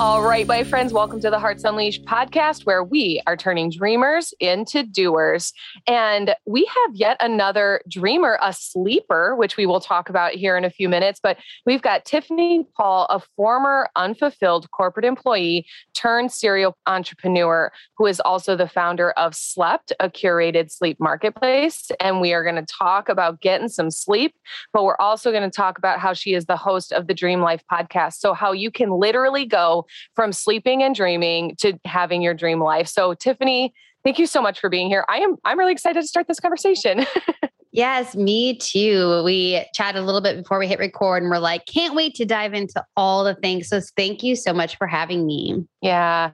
All right, my friends, welcome to the Hearts Unleashed podcast, where we are turning dreamers into doers. And we have yet another dreamer, a sleeper, which we will talk about here in a few minutes. But we've got Tiffany Paul, a former unfulfilled corporate employee turned serial entrepreneur, who is also the founder of Slept, a curated sleep marketplace. And we are going to talk about getting some sleep, but we're also going to talk about how she is the host of the Dream Life podcast. So, how you can literally go from sleeping and dreaming to having your dream life. So, Tiffany, thank you so much for being here. I am I'm really excited to start this conversation. Yes, me too. We chatted a little bit before we hit record and we're like, can't wait to dive into all the things. So thank you so much for having me. Yeah.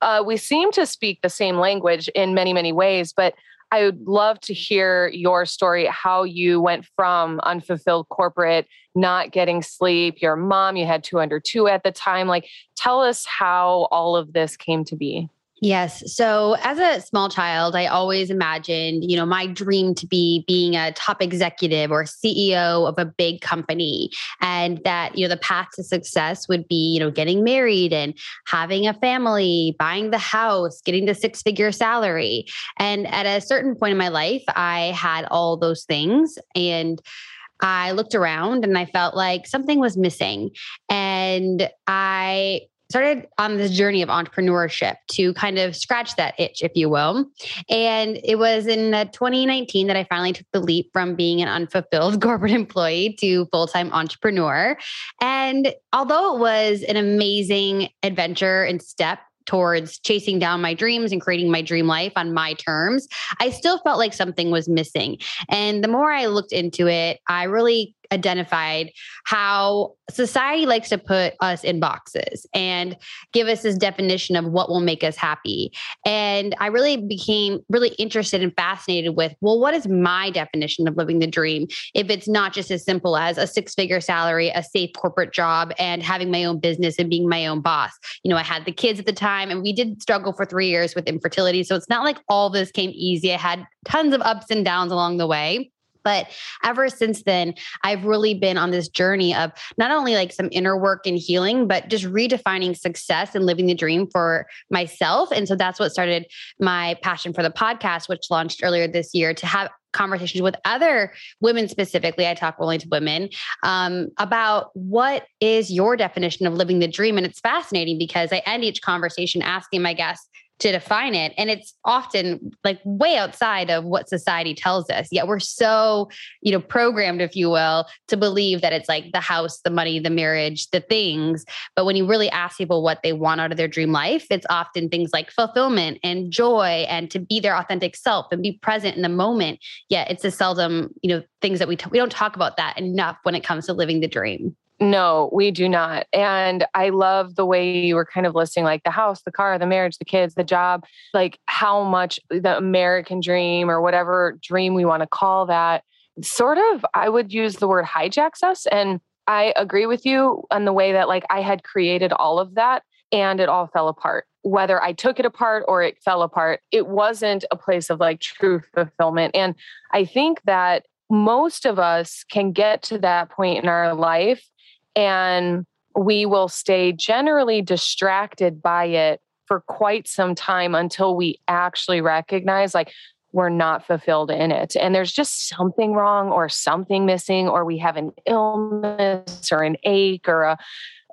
Uh, we seem to speak the same language in many, many ways, but I would love to hear your story, how you went from unfulfilled corporate, not getting sleep, your mom, you had two under two at the time. Like, tell us how all of this came to be. Yes. So as a small child, I always imagined, you know, my dream to be being a top executive or CEO of a big company and that, you know, the path to success would be, you know, getting married and having a family, buying the house, getting the six figure salary. And at a certain point in my life, I had all those things and I looked around and I felt like something was missing. And I started on this journey of entrepreneurship to kind of scratch that itch, if you will. And it was in uh, 2019 that I finally took the leap from being an unfulfilled corporate employee to full time entrepreneur. And although it was an amazing adventure and step, towards chasing down my dreams and creating my dream life on my terms, I still felt like something was missing. And the more I looked into it, I really identified how society likes to put us in boxes and give us this definition of what will make us happy. And I really became really interested and fascinated with, well, what is my definition of living the dream? If it's not just as simple as a six figure salary, a safe corporate job, and having my own business and being my own boss. You know, I had the kids at the time and we did struggle for three years with infertility. So it's not like all this came easy. I had tons of ups and downs along the way. But ever since then, I've really been on this journey of not only like some inner work and healing, but just redefining success and living the dream for myself. And so that's what started my passion for the podcast, which launched earlier this year to have conversations with other women specifically i talk only to women um, about what is your definition of living the dream and it's fascinating because i end each conversation asking my guests to define it. And it's often like way outside of what society tells us. Yet we're so, you know, programmed, if you will, to believe that it's like the house, the money, the marriage, the things. But when you really ask people what they want out of their dream life, it's often things like fulfillment and joy and to be their authentic self and be present in the moment. Yet it's a seldom, you know, things that we, t- we don't talk about that enough when it comes to living the dream. No, we do not. And I love the way you were kind of listing like the house, the car, the marriage, the kids, the job, like how much the American dream or whatever dream we want to call that sort of, I would use the word hijacks us. And I agree with you on the way that like I had created all of that and it all fell apart. Whether I took it apart or it fell apart, it wasn't a place of like true fulfillment. And I think that most of us can get to that point in our life and we will stay generally distracted by it for quite some time until we actually recognize like we're not fulfilled in it. And there's just something wrong or something missing or we have an illness or an ache or a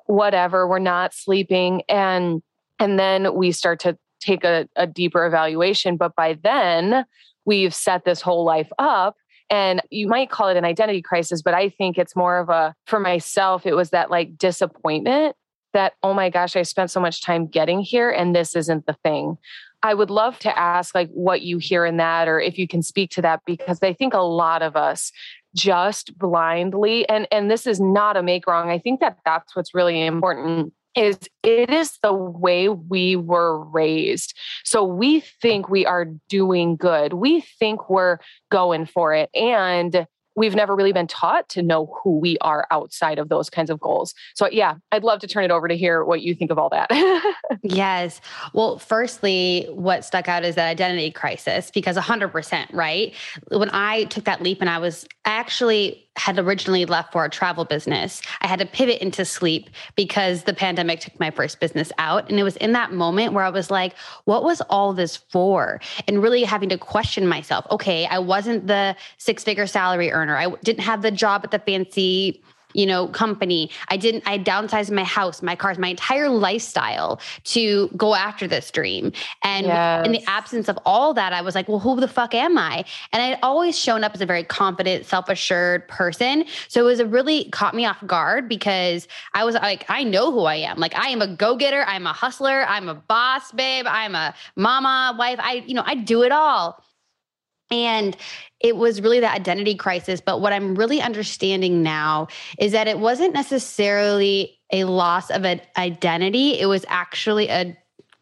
whatever we're not sleeping. And and then we start to take a, a deeper evaluation. But by then we've set this whole life up and you might call it an identity crisis, but I think it's more of a, for myself, it was that like disappointment that, oh my gosh, I spent so much time getting here and this isn't the thing. I would love to ask like what you hear in that or if you can speak to that because I think a lot of us just blindly and and this is not a make wrong. I think that that's what's really important is it is the way we were raised. So we think we are doing good. We think we're going for it. And we've never really been taught to know who we are outside of those kinds of goals. So, yeah, I'd love to turn it over to hear what you think of all that. yes. Well, firstly, what stuck out is that identity crisis because 100%, right? When I took that leap and I was actually had originally left for a travel business. I had to pivot into sleep because the pandemic took my first business out. And it was in that moment where I was like, what was all this for? And really having to question myself. Okay, I wasn't the six figure salary earner. I didn't have the job at the fancy you know, company. I didn't, I downsized my house, my cars, my entire lifestyle to go after this dream. And yes. in the absence of all that, I was like, well, who the fuck am I? And I'd always shown up as a very confident, self assured person. So it was a really caught me off guard because I was like, I know who I am. Like, I am a go getter. I'm a hustler. I'm a boss, babe. I'm a mama, wife. I, you know, I do it all. And it was really that identity crisis. But what I'm really understanding now is that it wasn't necessarily a loss of an identity, it was actually a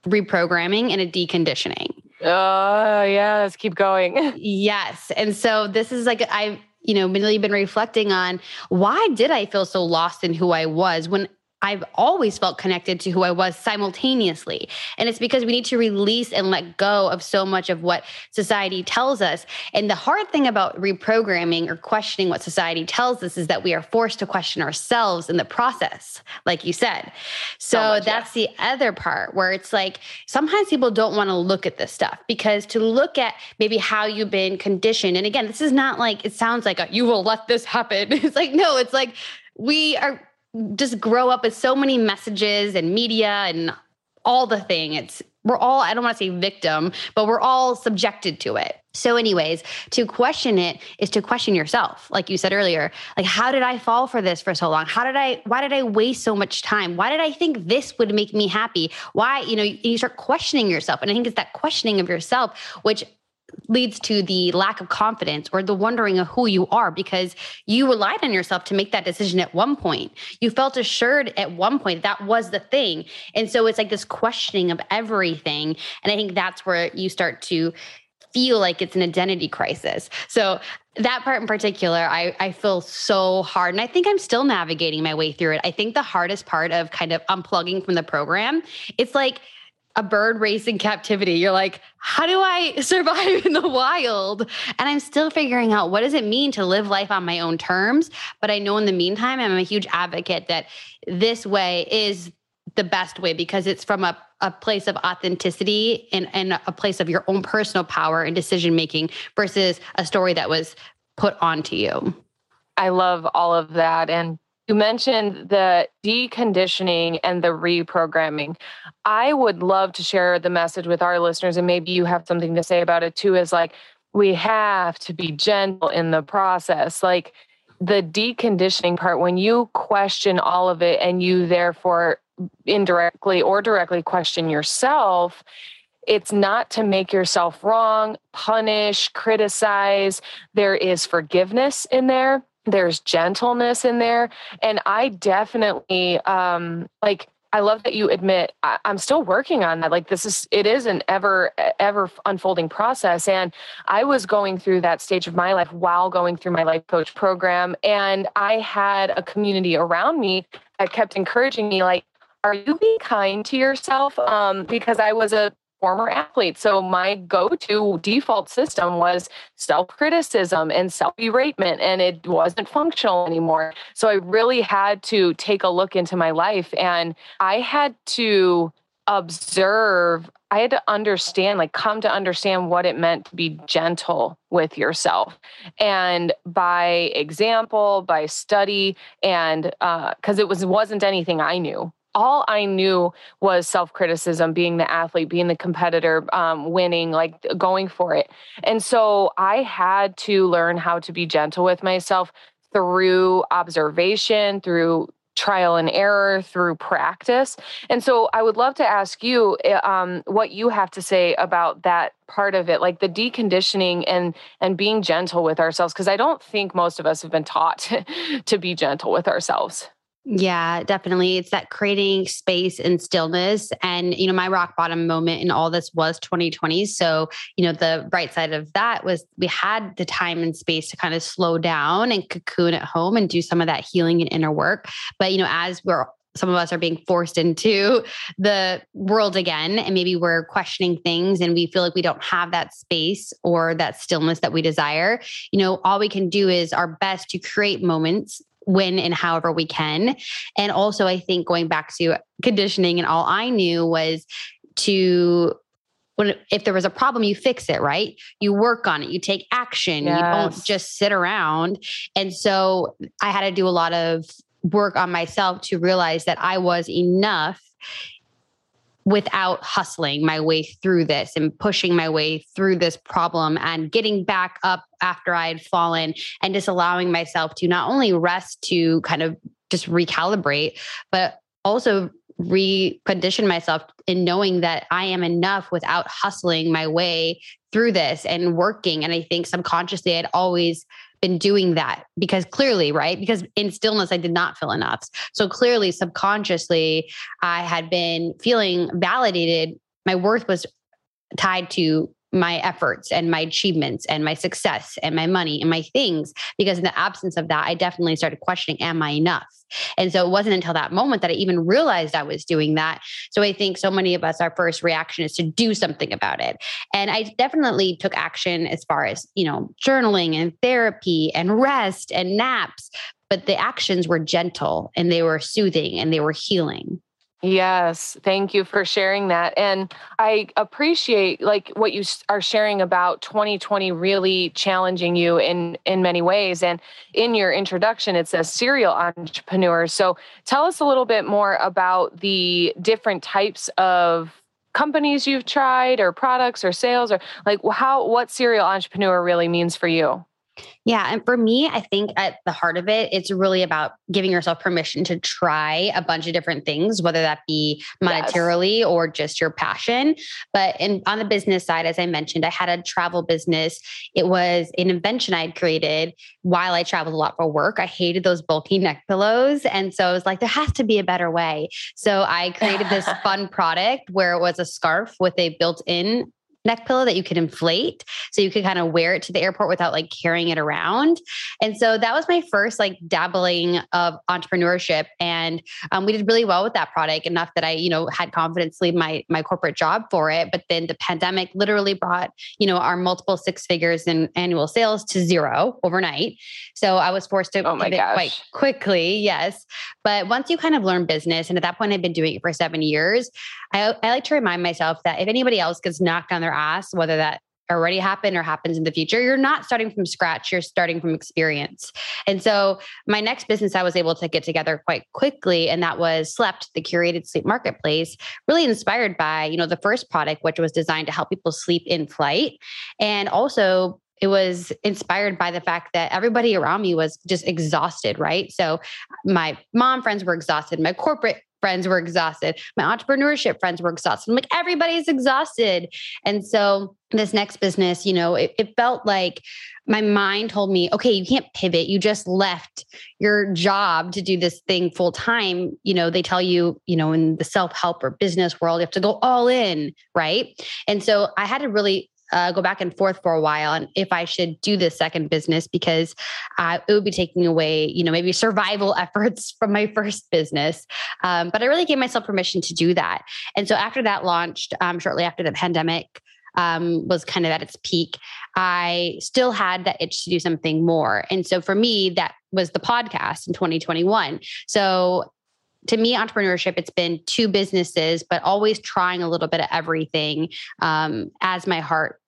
reprogramming and a deconditioning. Oh, yeah, let's keep going. yes. And so this is like, I've, you know, really been reflecting on why did I feel so lost in who I was when I've always felt connected to who I was simultaneously. And it's because we need to release and let go of so much of what society tells us. And the hard thing about reprogramming or questioning what society tells us is that we are forced to question ourselves in the process, like you said. So, so much, that's yeah. the other part where it's like sometimes people don't want to look at this stuff because to look at maybe how you've been conditioned. And again, this is not like it sounds like a, you will let this happen. It's like, no, it's like we are just grow up with so many messages and media and all the thing. It's we're all I don't want to say victim, but we're all subjected to it. So anyways, to question it is to question yourself. Like you said earlier, like how did I fall for this for so long? How did I why did I waste so much time? Why did I think this would make me happy? Why, you know, you start questioning yourself. And I think it's that questioning of yourself which leads to the lack of confidence or the wondering of who you are because you relied on yourself to make that decision at one point. You felt assured at one point that was the thing. And so it's like this questioning of everything. And I think that's where you start to feel like it's an identity crisis. So that part in particular, I, I feel so hard. And I think I'm still navigating my way through it. I think the hardest part of kind of unplugging from the program, it's like a bird raised in captivity. You're like, how do I survive in the wild? And I'm still figuring out what does it mean to live life on my own terms. But I know in the meantime, I'm a huge advocate that this way is the best way because it's from a, a place of authenticity and, and a place of your own personal power and decision making versus a story that was put onto you. I love all of that. And you mentioned the deconditioning and the reprogramming. I would love to share the message with our listeners, and maybe you have something to say about it too. Is like, we have to be gentle in the process. Like, the deconditioning part, when you question all of it and you therefore indirectly or directly question yourself, it's not to make yourself wrong, punish, criticize. There is forgiveness in there there's gentleness in there. And i definitely um like i love that you admit I, am still working on that. Like this is it is an ever ever unfolding process. And i was going through that stage of my life while going through my life coach program. And i had a community around me that kept encouraging me like are you being kind to yourself? Um, because i was a former athlete. So my go-to default system was self-criticism and self-beratement and it wasn't functional anymore. So I really had to take a look into my life and I had to observe I had to understand, like, come to understand what it meant to be gentle with yourself. And by example, by study, and because uh, it was wasn't anything I knew all I knew was self criticism, being the athlete, being the competitor, um, winning, like going for it. And so I had to learn how to be gentle with myself through observation, through trial and error, through practice. And so I would love to ask you eh, um, what you have to say about that part of it, like the deconditioning and and being gentle with ourselves, because I don't think most of us have been taught to be gentle with ourselves. Yeah, definitely. It's that creating space and stillness. And, you know, my rock bottom moment in all this was 2020. So, you know, the bright side of that was we had the time and space to kind of slow down and cocoon at home and do some of that healing and inner work. But, you know, as we're some of us are being forced into the world again and maybe we're questioning things and we feel like we don't have that space or that stillness that we desire you know all we can do is our best to create moments when and however we can. And also, I think going back to conditioning, and all I knew was to when if there was a problem you fix it right you work on it you take action yes. you don't just sit around and so i had to do a lot of work on myself to realize that i was enough without hustling my way through this and pushing my way through this problem and getting back up after I had fallen and just allowing myself to not only rest to kind of just recalibrate, but also recondition myself in knowing that I am enough without hustling my way through this and working. And I think subconsciously I'd always been doing that because clearly, right? Because in stillness, I did not feel enough. So clearly, subconsciously, I had been feeling validated. My worth was tied to my efforts and my achievements and my success and my money and my things because in the absence of that i definitely started questioning am i enough? And so it wasn't until that moment that i even realized i was doing that. So i think so many of us our first reaction is to do something about it. And i definitely took action as far as you know journaling and therapy and rest and naps but the actions were gentle and they were soothing and they were healing Yes, thank you for sharing that. And I appreciate like what you are sharing about 2020 really challenging you in in many ways and in your introduction it says serial entrepreneur. So tell us a little bit more about the different types of companies you've tried or products or sales or like how what serial entrepreneur really means for you. Yeah. And for me, I think at the heart of it, it's really about giving yourself permission to try a bunch of different things, whether that be monetarily yes. or just your passion. But in, on the business side, as I mentioned, I had a travel business. It was an invention I had created while I traveled a lot for work. I hated those bulky neck pillows. And so I was like, there has to be a better way. So I created this fun product where it was a scarf with a built in neck pillow that you could inflate so you could kind of wear it to the airport without like carrying it around. And so that was my first like dabbling of entrepreneurship and um, we did really well with that product enough that i you know had confidence leave my my corporate job for it but then the pandemic literally brought you know our multiple six figures in annual sales to zero overnight. So i was forced to oh pivot gosh. quite quickly yes. But once you kind of learn business and at that point i've been doing it for seven years I, I like to remind myself that if anybody else gets knocked on their ass, whether that already happened or happens in the future, you're not starting from scratch, you're starting from experience. And so my next business I was able to get together quite quickly and that was Slept, the curated sleep marketplace, really inspired by, you know, the first product which was designed to help people sleep in flight and also it was inspired by the fact that everybody around me was just exhausted, right? So my mom friends were exhausted, my corporate friends were exhausted. My entrepreneurship friends were exhausted. I'm like, everybody's exhausted. And so this next business, you know, it, it felt like my mind told me, okay, you can't pivot. You just left your job to do this thing full time. You know, they tell you, you know, in the self help or business world, you have to go all in. Right. And so I had to really uh, go back and forth for a while and if I should do this second business because uh, it would be taking away, you know, maybe survival efforts from my first business. Um, but I really gave myself permission to do that. And so after that launched, um, shortly after the pandemic, um, was kind of at its peak, I still had that itch to do something more. And so for me, that was the podcast in 2021. So to me, entrepreneurship, it's been two businesses, but always trying a little bit of everything um, as my heart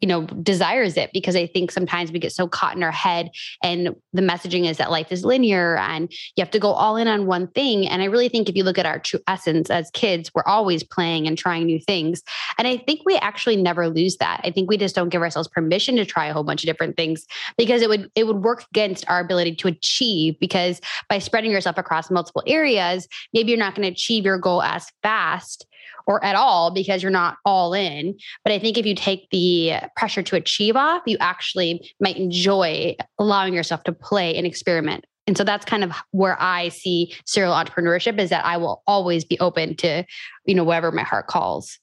you know desires it because i think sometimes we get so caught in our head and the messaging is that life is linear and you have to go all in on one thing. And i really think if you look at our true essence as kids we're always playing and trying new things. And i think we actually never lose that. I think we just don't give ourselves permission to try a whole bunch of different things because it would it would work against our ability to achieve because by spreading yourself across multiple areas maybe you're not going to achieve your goal as fast or at all because you're not all in. But I think if you take the pressure to achieve off, you actually might enjoy allowing yourself to play and experiment And so that's kind of where I see serial entrepreneurship is that I will always be open to, you know, whatever my heart calls.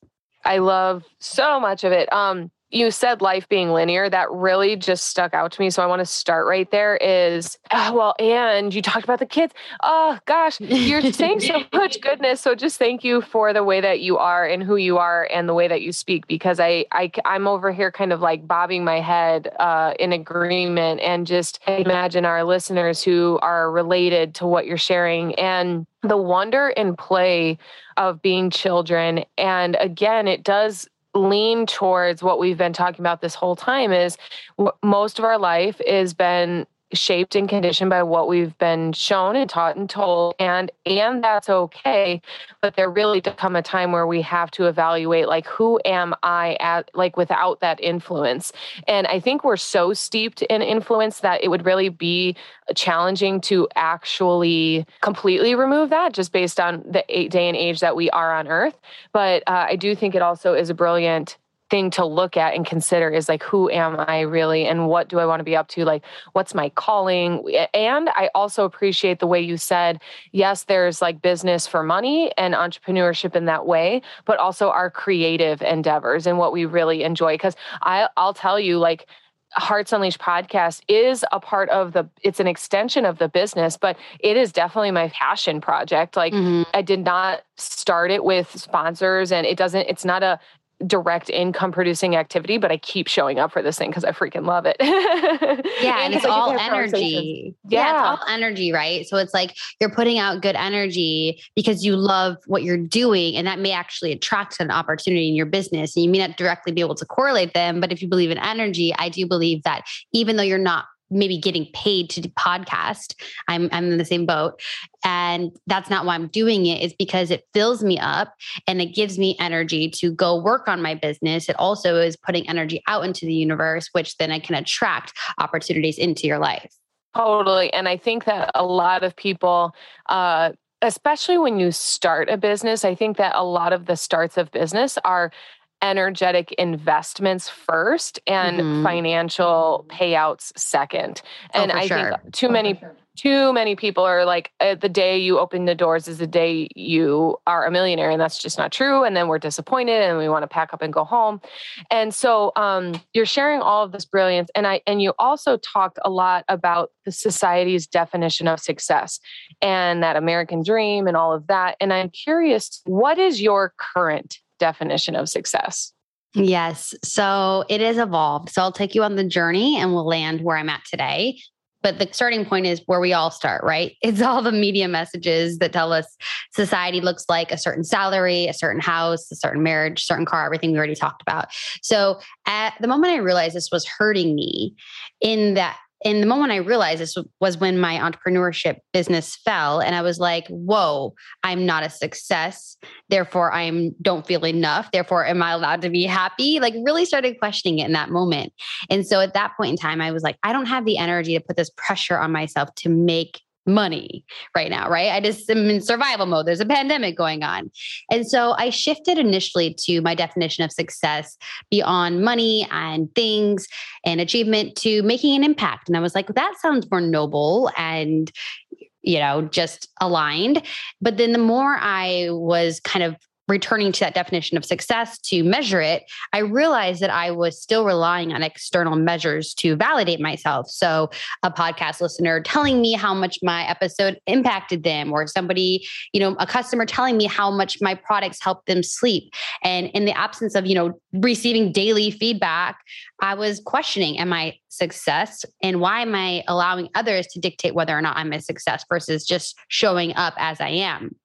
I love so much of it. Um, you said life being linear that really just stuck out to me. So i want to start right there is uh, well and you talked about the kids. Oh gosh you're saying so much goodness. So just thank you for the way that you are and who you are and the way that you speak because i, I i'm over here kind of like bobbing my head uh, in agreement and just imagine our listeners who are related to what you're sharing and the wonder and play of being children. And again it does lean towards what we've been talking about this whole time is most of our life has been shaped and conditioned by what we've been shown and taught and told and and that's okay but there really does come a time where we have to evaluate like who am i at like without that influence? And i think we're so steeped in influence that it would really be challenging to actually completely remove that just based on the day and age that we are on earth. But uh, i do think it also is a brilliant thing to look at and consider is like who am i really and what do i want to be up to like what's my calling and i also appreciate the way you said yes there's like business for money and entrepreneurship in that way but also our creative endeavors and what we really enjoy because i i'll tell you like Hearts Unleashed podcast is a part of the it's an extension of the business, but it is definitely my passion project. Like mm-hmm. I did not start it with sponsors and it doesn't it's not a direct income producing activity, but I keep showing up for this thing because I freaking love it. yeah, and, and it's all energy. Yeah. yeah, it's all energy, right? So it's like you're putting out good energy because you love what you're doing, and that may actually attract an opportunity in your business. And you may not directly be able to correlate them, but if you believe in energy, I do believe that even though you're not maybe getting paid to podcast. I'm I'm in the same boat. And that's not why I'm doing it. Is because it fills me up and it gives me energy to go work on my business. It also is putting energy out into the universe, which then I can attract opportunities into your life. Totally. And I think that a lot of people uh especially when you start a business, I think that a lot of the starts of business are energetic investments first and mm-hmm. financial payouts second. Oh, and oh, I sure. think too oh, many sure. too many people are like uh, the day you open the doors is the day you are a millionaire and that's just not true and then we're disappointed and we want to pack up and go home. And so um, you're sharing all of this brilliance and I and you also talked a lot about the society's definition of success and that American dream and all of that and I'm curious what is your current definition of success? Yes. So it is evolved. So I'll take you on the journey and we'll land where I'm at today. But the starting point is where we all start, right? It's all the media messages that tell us society looks like a certain salary, a certain house, a certain marriage, certain car, everything we already talked about. So at the moment I realized this was hurting me in that and the moment I realized this was when my entrepreneurship business fell, and I was like, "Whoa, I'm not a success. Therefore, I don't feel enough. Therefore, am I allowed to be happy?" Like, really started questioning it in that moment. And so, at that point in time, I was like, "I don't have the energy to put this pressure on myself to make money right now, right? I just am in survival mode. There's a pandemic going on. And so I shifted initially to my definition of success beyond money and things and achievement to making an impact. And I was like, that sounds more noble and you know, just aligned. But then the more I was kind of returning to that definition of success to measure it, I realized that I was still relying on external measures to validate myself. So, a podcast listener telling me how much my episode impacted them, or somebody, you know, a customer telling me how much my products helped them sleep. And in the absence of, you know, receiving daily feedback, I was questioning, am I success? And why am I allowing others to dictate whether or not I'm a success versus just showing up as I am?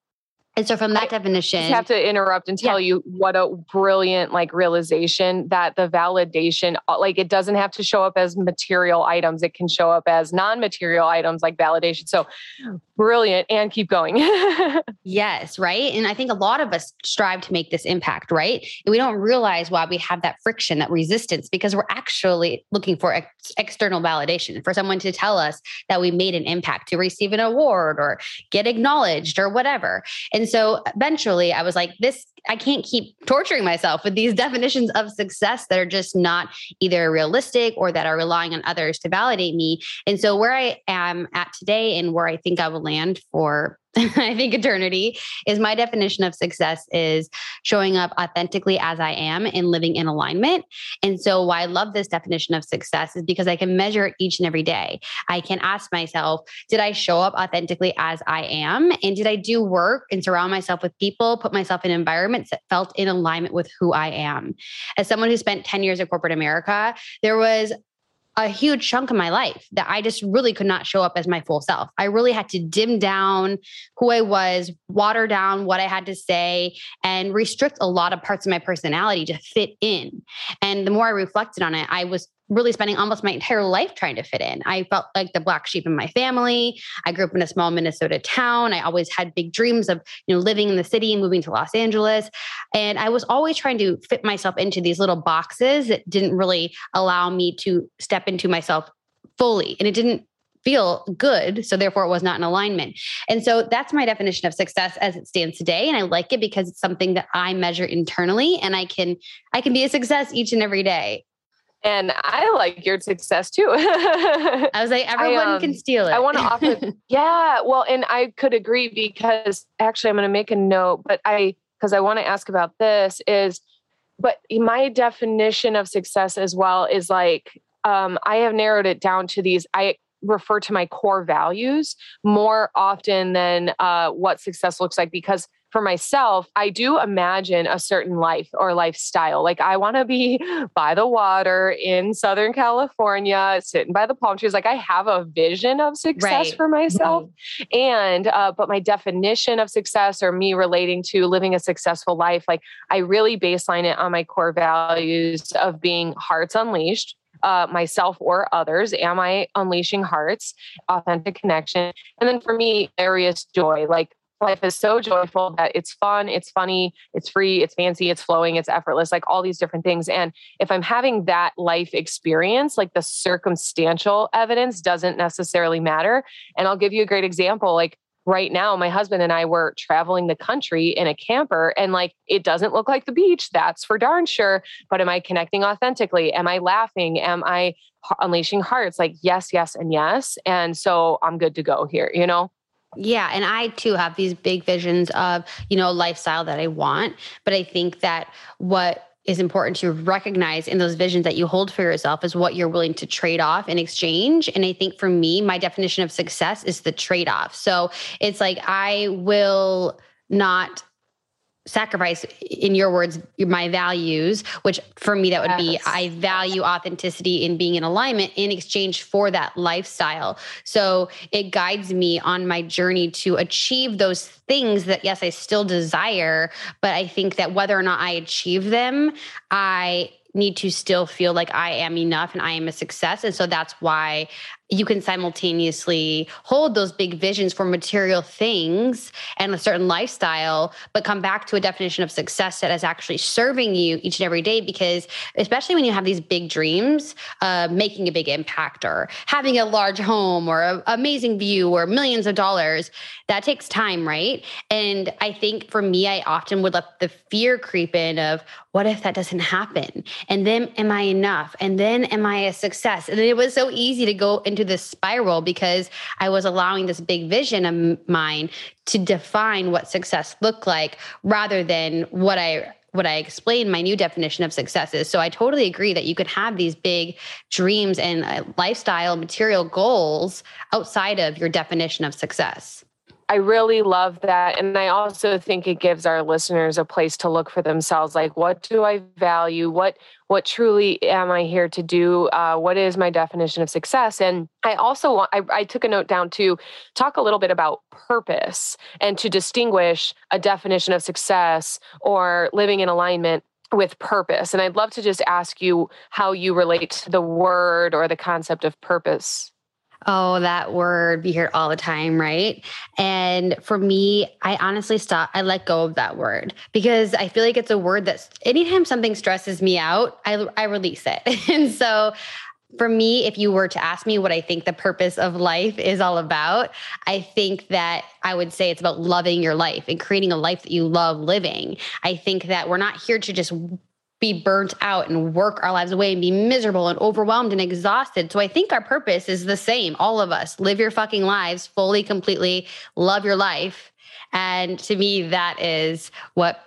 And so from that I definition, I have to interrupt and tell yeah. you what a brilliant like realization that the validation uh, like it doesn't have to show up as material items. It can show up as non-material items like validation. So brilliant and keep going. yes, right? And I think a lot of us strive to make this impact, right? And we don't realize why we have that friction, that resistance because we're actually looking for ex- external validation, for someone to tell us that we made an impact, to receive an award or get acknowledged or whatever. And And so eventually I was like, this, I can't keep torturing myself with these definitions of success that are just not either realistic or that are relying on others to validate me. And so where I am at today and where I think I will land for I think eternity is my definition of success is showing up authentically as I am and living in alignment. And so, why I love this definition of success is because I can measure it each and every day. I can ask myself, did I show up authentically as I am? And did I do work and surround myself with people, put myself in environments that felt in alignment with who I am? As someone who spent 10 years in corporate America, there was a huge chunk of my life that I just really could not show up as my full self. I really had to dim down who I was, water down what I had to say, and restrict a lot of parts of my personality to fit in. And the more I reflected on it, I was really spending almost my entire life trying to fit in. I felt like the black sheep in my family. I grew up in a small Minnesota town. I always had big dreams of, you know, living in the city and moving to Los Angeles. And I was always trying to fit myself into these little boxes that didn't really allow me to step into myself fully. And it didn't feel good. So therefore it was not in alignment. And so that's my definition of success as it stands today. And I like it because it's something that I measure internally and I can I can be a success each and every day. And I like your success too. I was like, everyone I, um, can steal it. I want to offer, yeah. Well, and I could agree because actually, I'm going to make a note, but I, because I want to ask about this is, but my definition of success as well is like, um, I have narrowed it down to these. I refer to my core values more often than uh, what success looks like because for myself, I do imagine a certain life or lifestyle. Like I want to be by the water in Southern California, sitting by the palm trees. Like I have a vision of success right. for myself. Mm-hmm. And, uh, but my definition of success or me relating to living a successful life, like I really baseline it on my core values of being hearts unleashed, uh, myself or others? Am I unleashing hearts, authentic connection? And then for me, areas joy, like life is so joyful that it's fun, it's funny, it's free, it's fancy, it's flowing, it's effortless, like all these different things. And if I'm having that life experience, like the circumstantial evidence doesn't necessarily matter. And I'll give you a great example. Like right now, my husband and I were traveling the country in a camper, and like it doesn't look like the beach, that's for darn sure. But am I connecting authentically? Am I laughing? Am I unleashing hearts? Like, yes, yes, and yes. And so I'm good to go here, you know? Yeah, and I too have these big visions of, you know, lifestyle that I want, but I think that what is important to recognize in those visions that you hold for yourself is what you're willing to trade off in exchange. And I think for me, my definition of success is the trade off. So it's like I will not sacrifice in your words my values which for me that would yes. be i value authenticity in being in alignment in exchange for that lifestyle so it guides me on my journey to achieve those things that yes i still desire but i think that whether or not i achieve them i need to still feel like I am enough and I am a success. And so that's why you can simultaneously hold those big visions for material things and a certain lifestyle, but come back to a definition of success that is actually serving you each and every day. Because, especially when you have these big dreams, uh, making a big impact or having a large home or an amazing view or millions of dollars, that takes time, right? And I think for me, I often would let the fear creep in of what if that doesn't happen? And then am I enough? And then am I a success? And it was so easy to go into this spiral because I was allowing this big vision of mine to define what success looked like rather than what I what I explained my new definition of success is. So I totally agree that you could have these big dreams and uh, lifestyle material goals outside of your definition of success. I really love that. And I also think it gives our listeners a place to look for themselves like, what do I value? What what truly am I here to do? Uh, what is my definition of success? And I also want, I, I took a note down to talk a little bit about purpose and to distinguish a definition of success or living in alignment with purpose. And I'd love to just ask you how you relate to the word or the concept of purpose. Oh, that word, we hear it all the time, right? And for me, I honestly stop, I let go of that word because I feel like it's a word that anytime something stresses me out, I, I release it. And so for me, if you were to ask me what I think the purpose of life is all about, I think that I would say it's about loving your life and creating a life that you love living. I think that we're not here to just be burnt out and work our lives away and be miserable and overwhelmed and exhausted. So I think our purpose is the same. All of us live your fucking lives fully, completely, love your life. And to me, that is what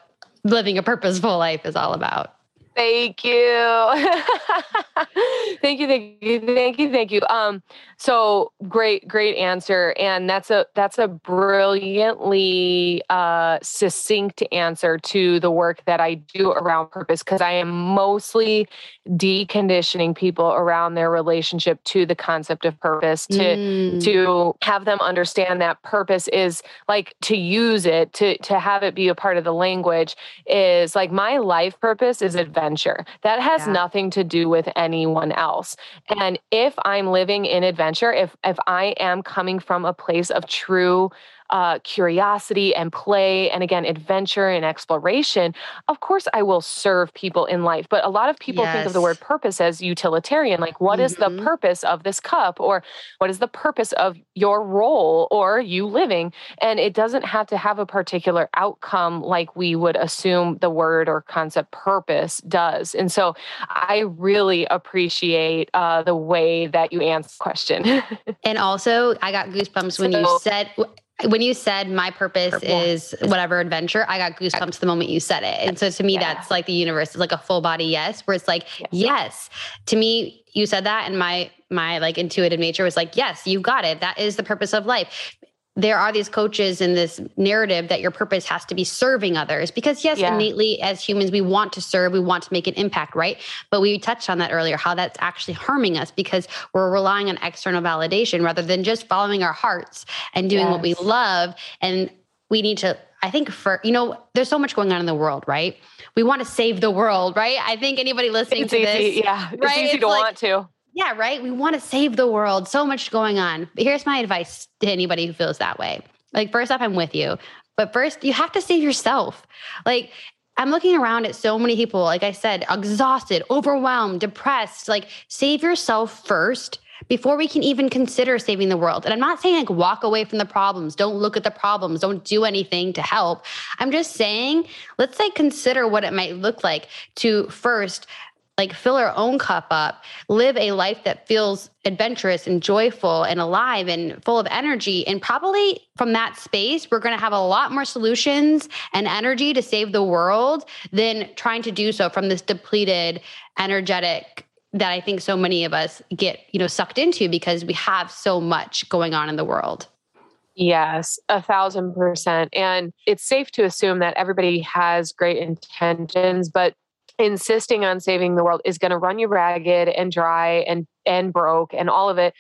living a purposeful life is all about. Thank you. thank you, thank you, thank you, thank you. Um, so great, great answer. And that's a that's a brilliantly uh succinct answer to the work that I do around purpose because I am mostly deconditioning people around their relationship to the concept of purpose, to mm. to have them understand that purpose is like to use it, to to have it be a part of the language is like my life purpose is adventure adventure. That has yeah. nothing to do with anyone else. And if I'm living in adventure, if if I am coming from a place of true uh, curiosity and play and again adventure and exploration of course i will serve people in life but a lot of people yes. think of the word purpose as utilitarian like what mm-hmm. is the mm-hmm. purpose of this cup or what is the purpose of your role or you living and it doesn't have to have a particular outcome like we would assume the word or concept purpose does and so i really appreciate uh, the way that you answer the question and also i got goosebumps when so, you said when you said my purpose is whatever adventure, I got goosebumps the moment you said it. And so to me, yeah. that's like the universe is like a full body yes, where it's like, yes. yes. To me, you said that and my my like intuitive nature was like, yes, you got it. That is the purpose of life there are these coaches in this narrative that your purpose has to be serving others. Because yes yeah. innately as humans we want to serve we want to make an impact right? But we touched on that earlier how that's actually harming us because we're relying on external validation rather than just following our hearts and doing yes. what we love. And we need to i think for you know there's so much going on in the world right? We want to save the world right? I think anybody listening it's to easy, this yeah. Right? it's easy it's to like, want to yeah, right. We want to save the world. So much going on. But here's my advice to anybody who feels that way. Like, first off, I'm with you. But first, you have to save yourself. Like, I'm looking around at so many people, like I said, exhausted, overwhelmed, depressed. Like, save yourself first before we can even consider saving the world. And I'm not saying like walk away from the problems, don't look at the problems, don't do anything to help. I'm just saying, let's like consider what it might look like to first like fill our own cup up, live a life that feels adventurous and joyful and alive and full of energy. And probably from that space, we're going to have a lot more solutions and energy to save the world than trying to do so from this depleted, energetic that I think so many of us get, you know, sucked into because we have so much going on in the world. Yes, a thousand percent. And it's safe to assume that everybody has great intentions, but insisting on saving the world is going to run you ragged and dry and and broke and all of it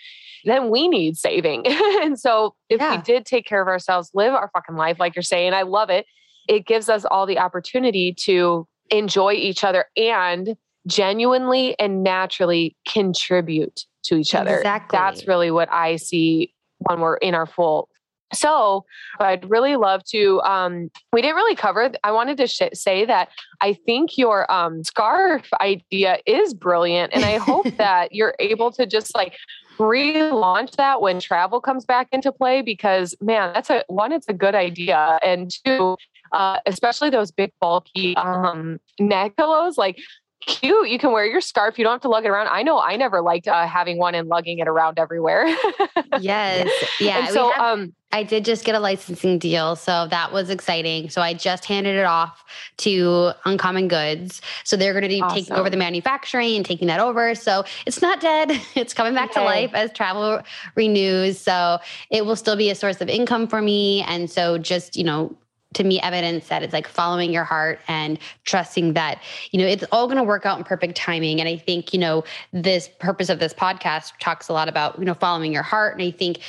then we need saving and so if yeah. we did take care of ourselves live our fucking life like you're saying i love it it gives us all the opportunity to enjoy each other and genuinely and naturally contribute to each other exactly. that's really what i see when we're in our full so I'd really love to. Um, we didn't really cover. I wanted to sh- say that I think your um, scarf idea is brilliant, and I hope that you're able to just like relaunch that when travel comes back into play. Because man, that's a one. It's a good idea, and two, uh, especially those big bulky um, neck pillows. Like cute. You can wear your scarf. You don't have to lug it around. I know I never liked uh, having one and lugging it around everywhere. yes. Yeah. And so, have, um, I did just get a licensing deal. So that was exciting. So I just handed it off to Uncommon Goods. So they're going to be awesome. taking over the manufacturing and taking that over. So it's not dead. It's coming back okay. to life as travel renews. So it will still be a source of income for me. And so just, you know, to me evidence that it's like following your heart and trusting that you know it's all going to work out in perfect timing. And i think you know this purpose of this podcast talks a lot about you know following your heart. And i think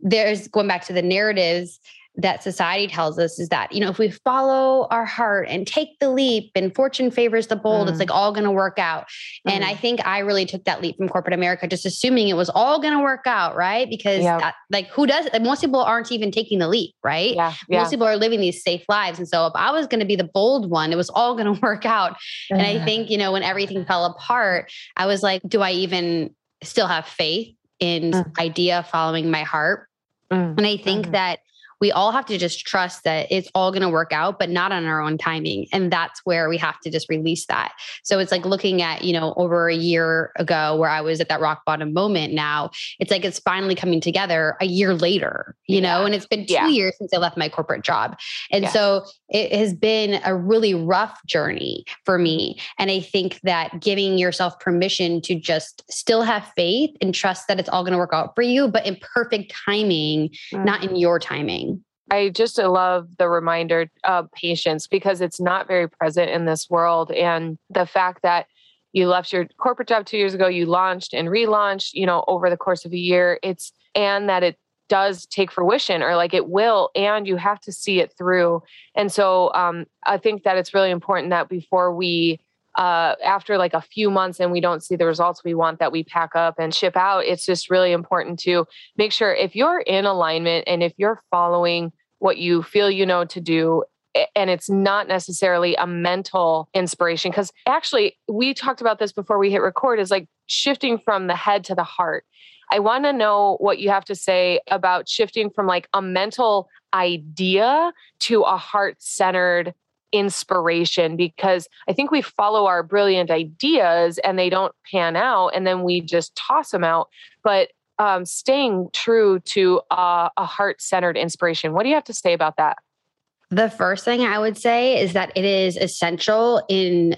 there's going back to the narratives that society tells us is that you know if we follow our heart and take the leap and fortune favors the bold mm. it's like all going to work out mm. and i mm. think i really took that leap from corporate america just assuming it was all going to work out right because yep. that, like who does like, most people aren't even taking the leap right yeah, yeah. most people are living these safe lives and so if i was going to be the bold one it was all going to work out and i think you know when everything fell apart i was like do i even still have faith in mm. idea following my heart. Mm. And I think mm-hmm. that we all have to just trust that it's all going to work out, but not on our own timing. And that's where we have to just release that. So it's like looking at, you know, over a year ago where I was at that rock bottom moment now, it's like it's finally coming together a year later, you know, and it's been two yeah. years since I left my corporate job. And yeah. so it has been a really rough journey for me. And I think that giving yourself permission to just still have faith and trust that it's all going to work out for you, but in perfect timing, mm-hmm. not in your timing. I just love the reminder of patience because it's not very present in this world. And the fact that you left your corporate job two years ago, you launched and relaunched, you know, over the course of a year, it's and that it does take fruition or like it will, and you have to see it through. And so um, I think that it's really important that before we uh, after like a few months and we don't see the results we want that we pack up and ship out it's just really important to make sure if you're in alignment and if you're following what you feel you know to do and it's not necessarily a mental inspiration because actually we talked about this before we hit record is like shifting from the head to the heart i want to know what you have to say about shifting from like a mental idea to a heart centered inspiration because I think we follow our brilliant ideas and they don't pan out and then we just toss them out. But um, staying true to uh, a heart centered inspiration, what do you have to say about that? The first thing I would say is that it is essential in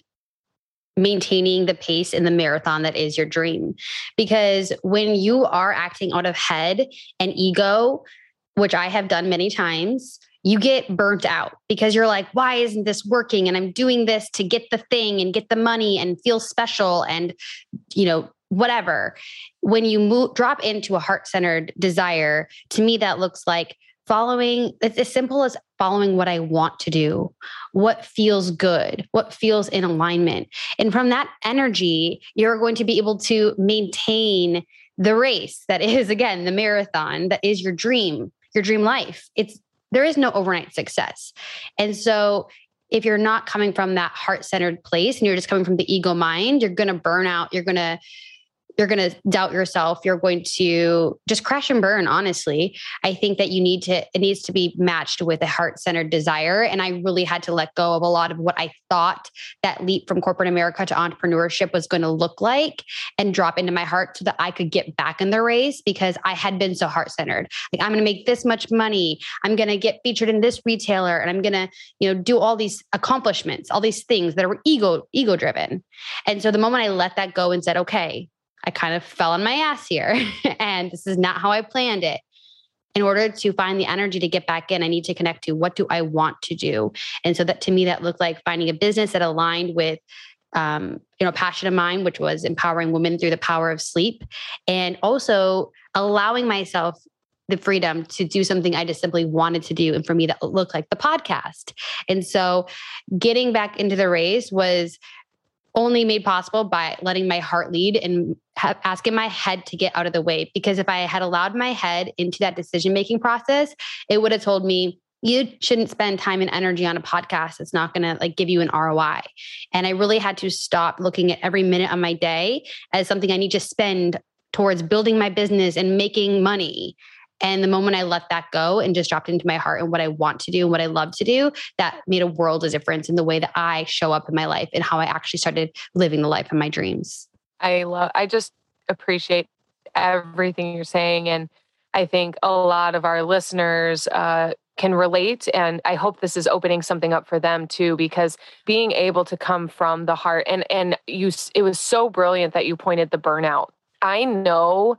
maintaining the pace in the marathon that is your dream. Because when you are acting out of head and ego, which I have done many times, you get burnt out because you're like, why isn't this working? And I'm doing this to get the thing and get the money and feel special and, you know, whatever. When you move, drop into a heart centered desire, to me, that looks like following, it's as simple as following what I want to do, what feels good, what feels in alignment. And from that energy, you're going to be able to maintain the race that is, again, the marathon that is your dream, your dream life. It's there is no overnight success. And so if you're not coming from that heart centered place and you're just coming from the ego mind, you're going to burn out. You're going to you're going to doubt yourself. You're going to just crash and burn honestly. I think that you need to it needs to be matched with a heart-centered desire. And i really had to let go of a lot of what i thought that leap from corporate america to entrepreneurship was going to look like and drop into my heart so that i could get back in the race because i had been so heart-centered. Like i'm going to make this much money. I'm going to get featured in this retailer and i'm going to you know do all these accomplishments all these things that are ego ego driven and so the moment i let that go and said okay I kind of fell on my ass here and this is not how I planned it. In order to find the energy to get back in, I need to connect to what do I want to do? And so that to me, that looked like finding a business that aligned with um, you know, passion of mine, which was empowering women through the power of sleep, and also allowing myself the freedom to do something I just simply wanted to do. And for me, that looked like the podcast. And so getting back into the race was only made possible by letting my heart lead and ha- asking my head to get out of the way. Because if I had allowed my head into that decision making process, it would have told me, you shouldn't spend time and energy on a podcast it's not going to like give you an ROI. And I really had to stop looking at every minute of my day as something I need to spend towards building my business and making money and the moment I let that go and just dropped into my heart and what I want to do and what I love to do, that made a world of difference in the way that I show up in my life and how I actually started living the life of my dreams. I love, I just appreciate everything you're saying. And I think a lot of our listeners, uh, can relate and i hope this is opening something up for them too because being able to come from the heart and and you it was so brilliant that you pointed the burnout i know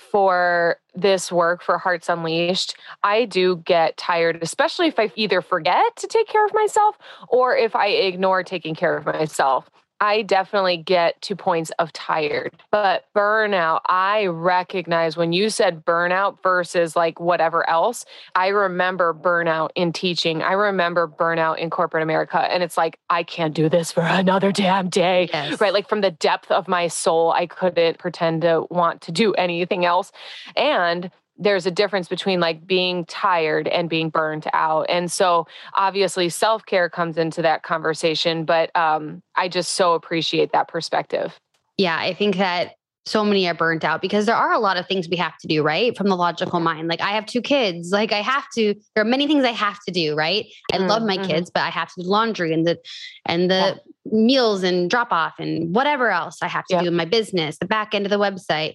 for this work for Hearts Unleashed, I do get tired, especially if I either forget to take care of myself or if I ignore taking care of myself. I definitely get to points of tired, but burnout, I recognize when you said burnout versus like whatever else, I remember burnout in teaching. I remember burnout in corporate America. And it's like, I can't do this for another damn day. Yes. Right. Like from the depth of my soul, I couldn't pretend to want to do anything else. And there's a difference between like being tired and being burned out. And so obviously self care comes into that conversation, but um, I just so appreciate that perspective. Yeah, I think that so many are burnt out because there are a lot of things we have to do, right? From the logical mind. Like I have two kids. Like I have to, there are many things I have to do, right? I mm-hmm. love my mm-hmm. kids, but I have to do laundry and the and the yeah. meals and drop off and whatever else I have to yeah. do in my business, the back end of the website.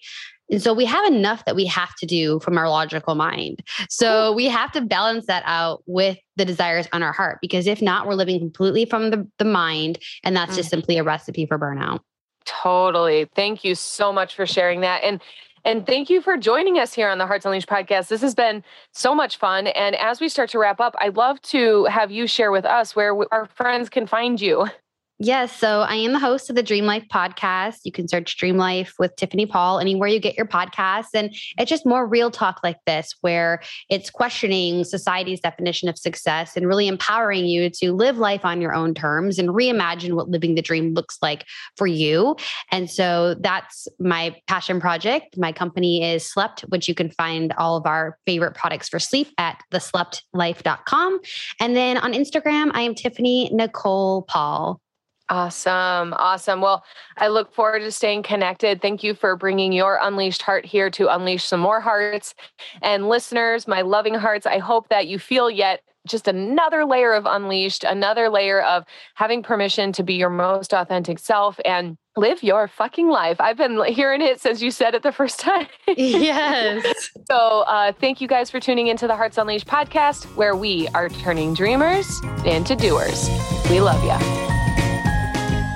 And so we have enough that we have to do from our logical mind. So we have to balance that out with the desires on our heart because if not, we're living completely from the, the mind. And that's just mm-hmm. simply a recipe for burnout. Totally. Thank you so much for sharing that. And and thank you for joining us here on the Hearts Unleashed podcast. This has been so much fun. And as we start to wrap up, I'd love to have you share with us where our friends can find you. Yes. So I am the host of the Dream Life podcast. You can search Dream Life with Tiffany Paul anywhere you get your podcasts. And it's just more real talk like this, where it's questioning society's definition of success and really empowering you to live life on your own terms and reimagine what living the dream looks like for you. And so that's my passion project. My company is Slept, which you can find all of our favorite products for sleep at thesleptlife.com. And then on Instagram, I am Tiffany Nicole Paul. Awesome. Awesome. Well, I look forward to staying connected. Thank you for bringing your unleashed heart here to unleash some more hearts. And listeners, my loving hearts, I hope that you feel yet just another layer of unleashed, another layer of having permission to be your most authentic self and live your fucking life. I've been hearing it since you said it the first time. yes. So, uh, thank you guys for tuning into the Hearts Unleashed podcast, where we are turning dreamers into doers. We love you.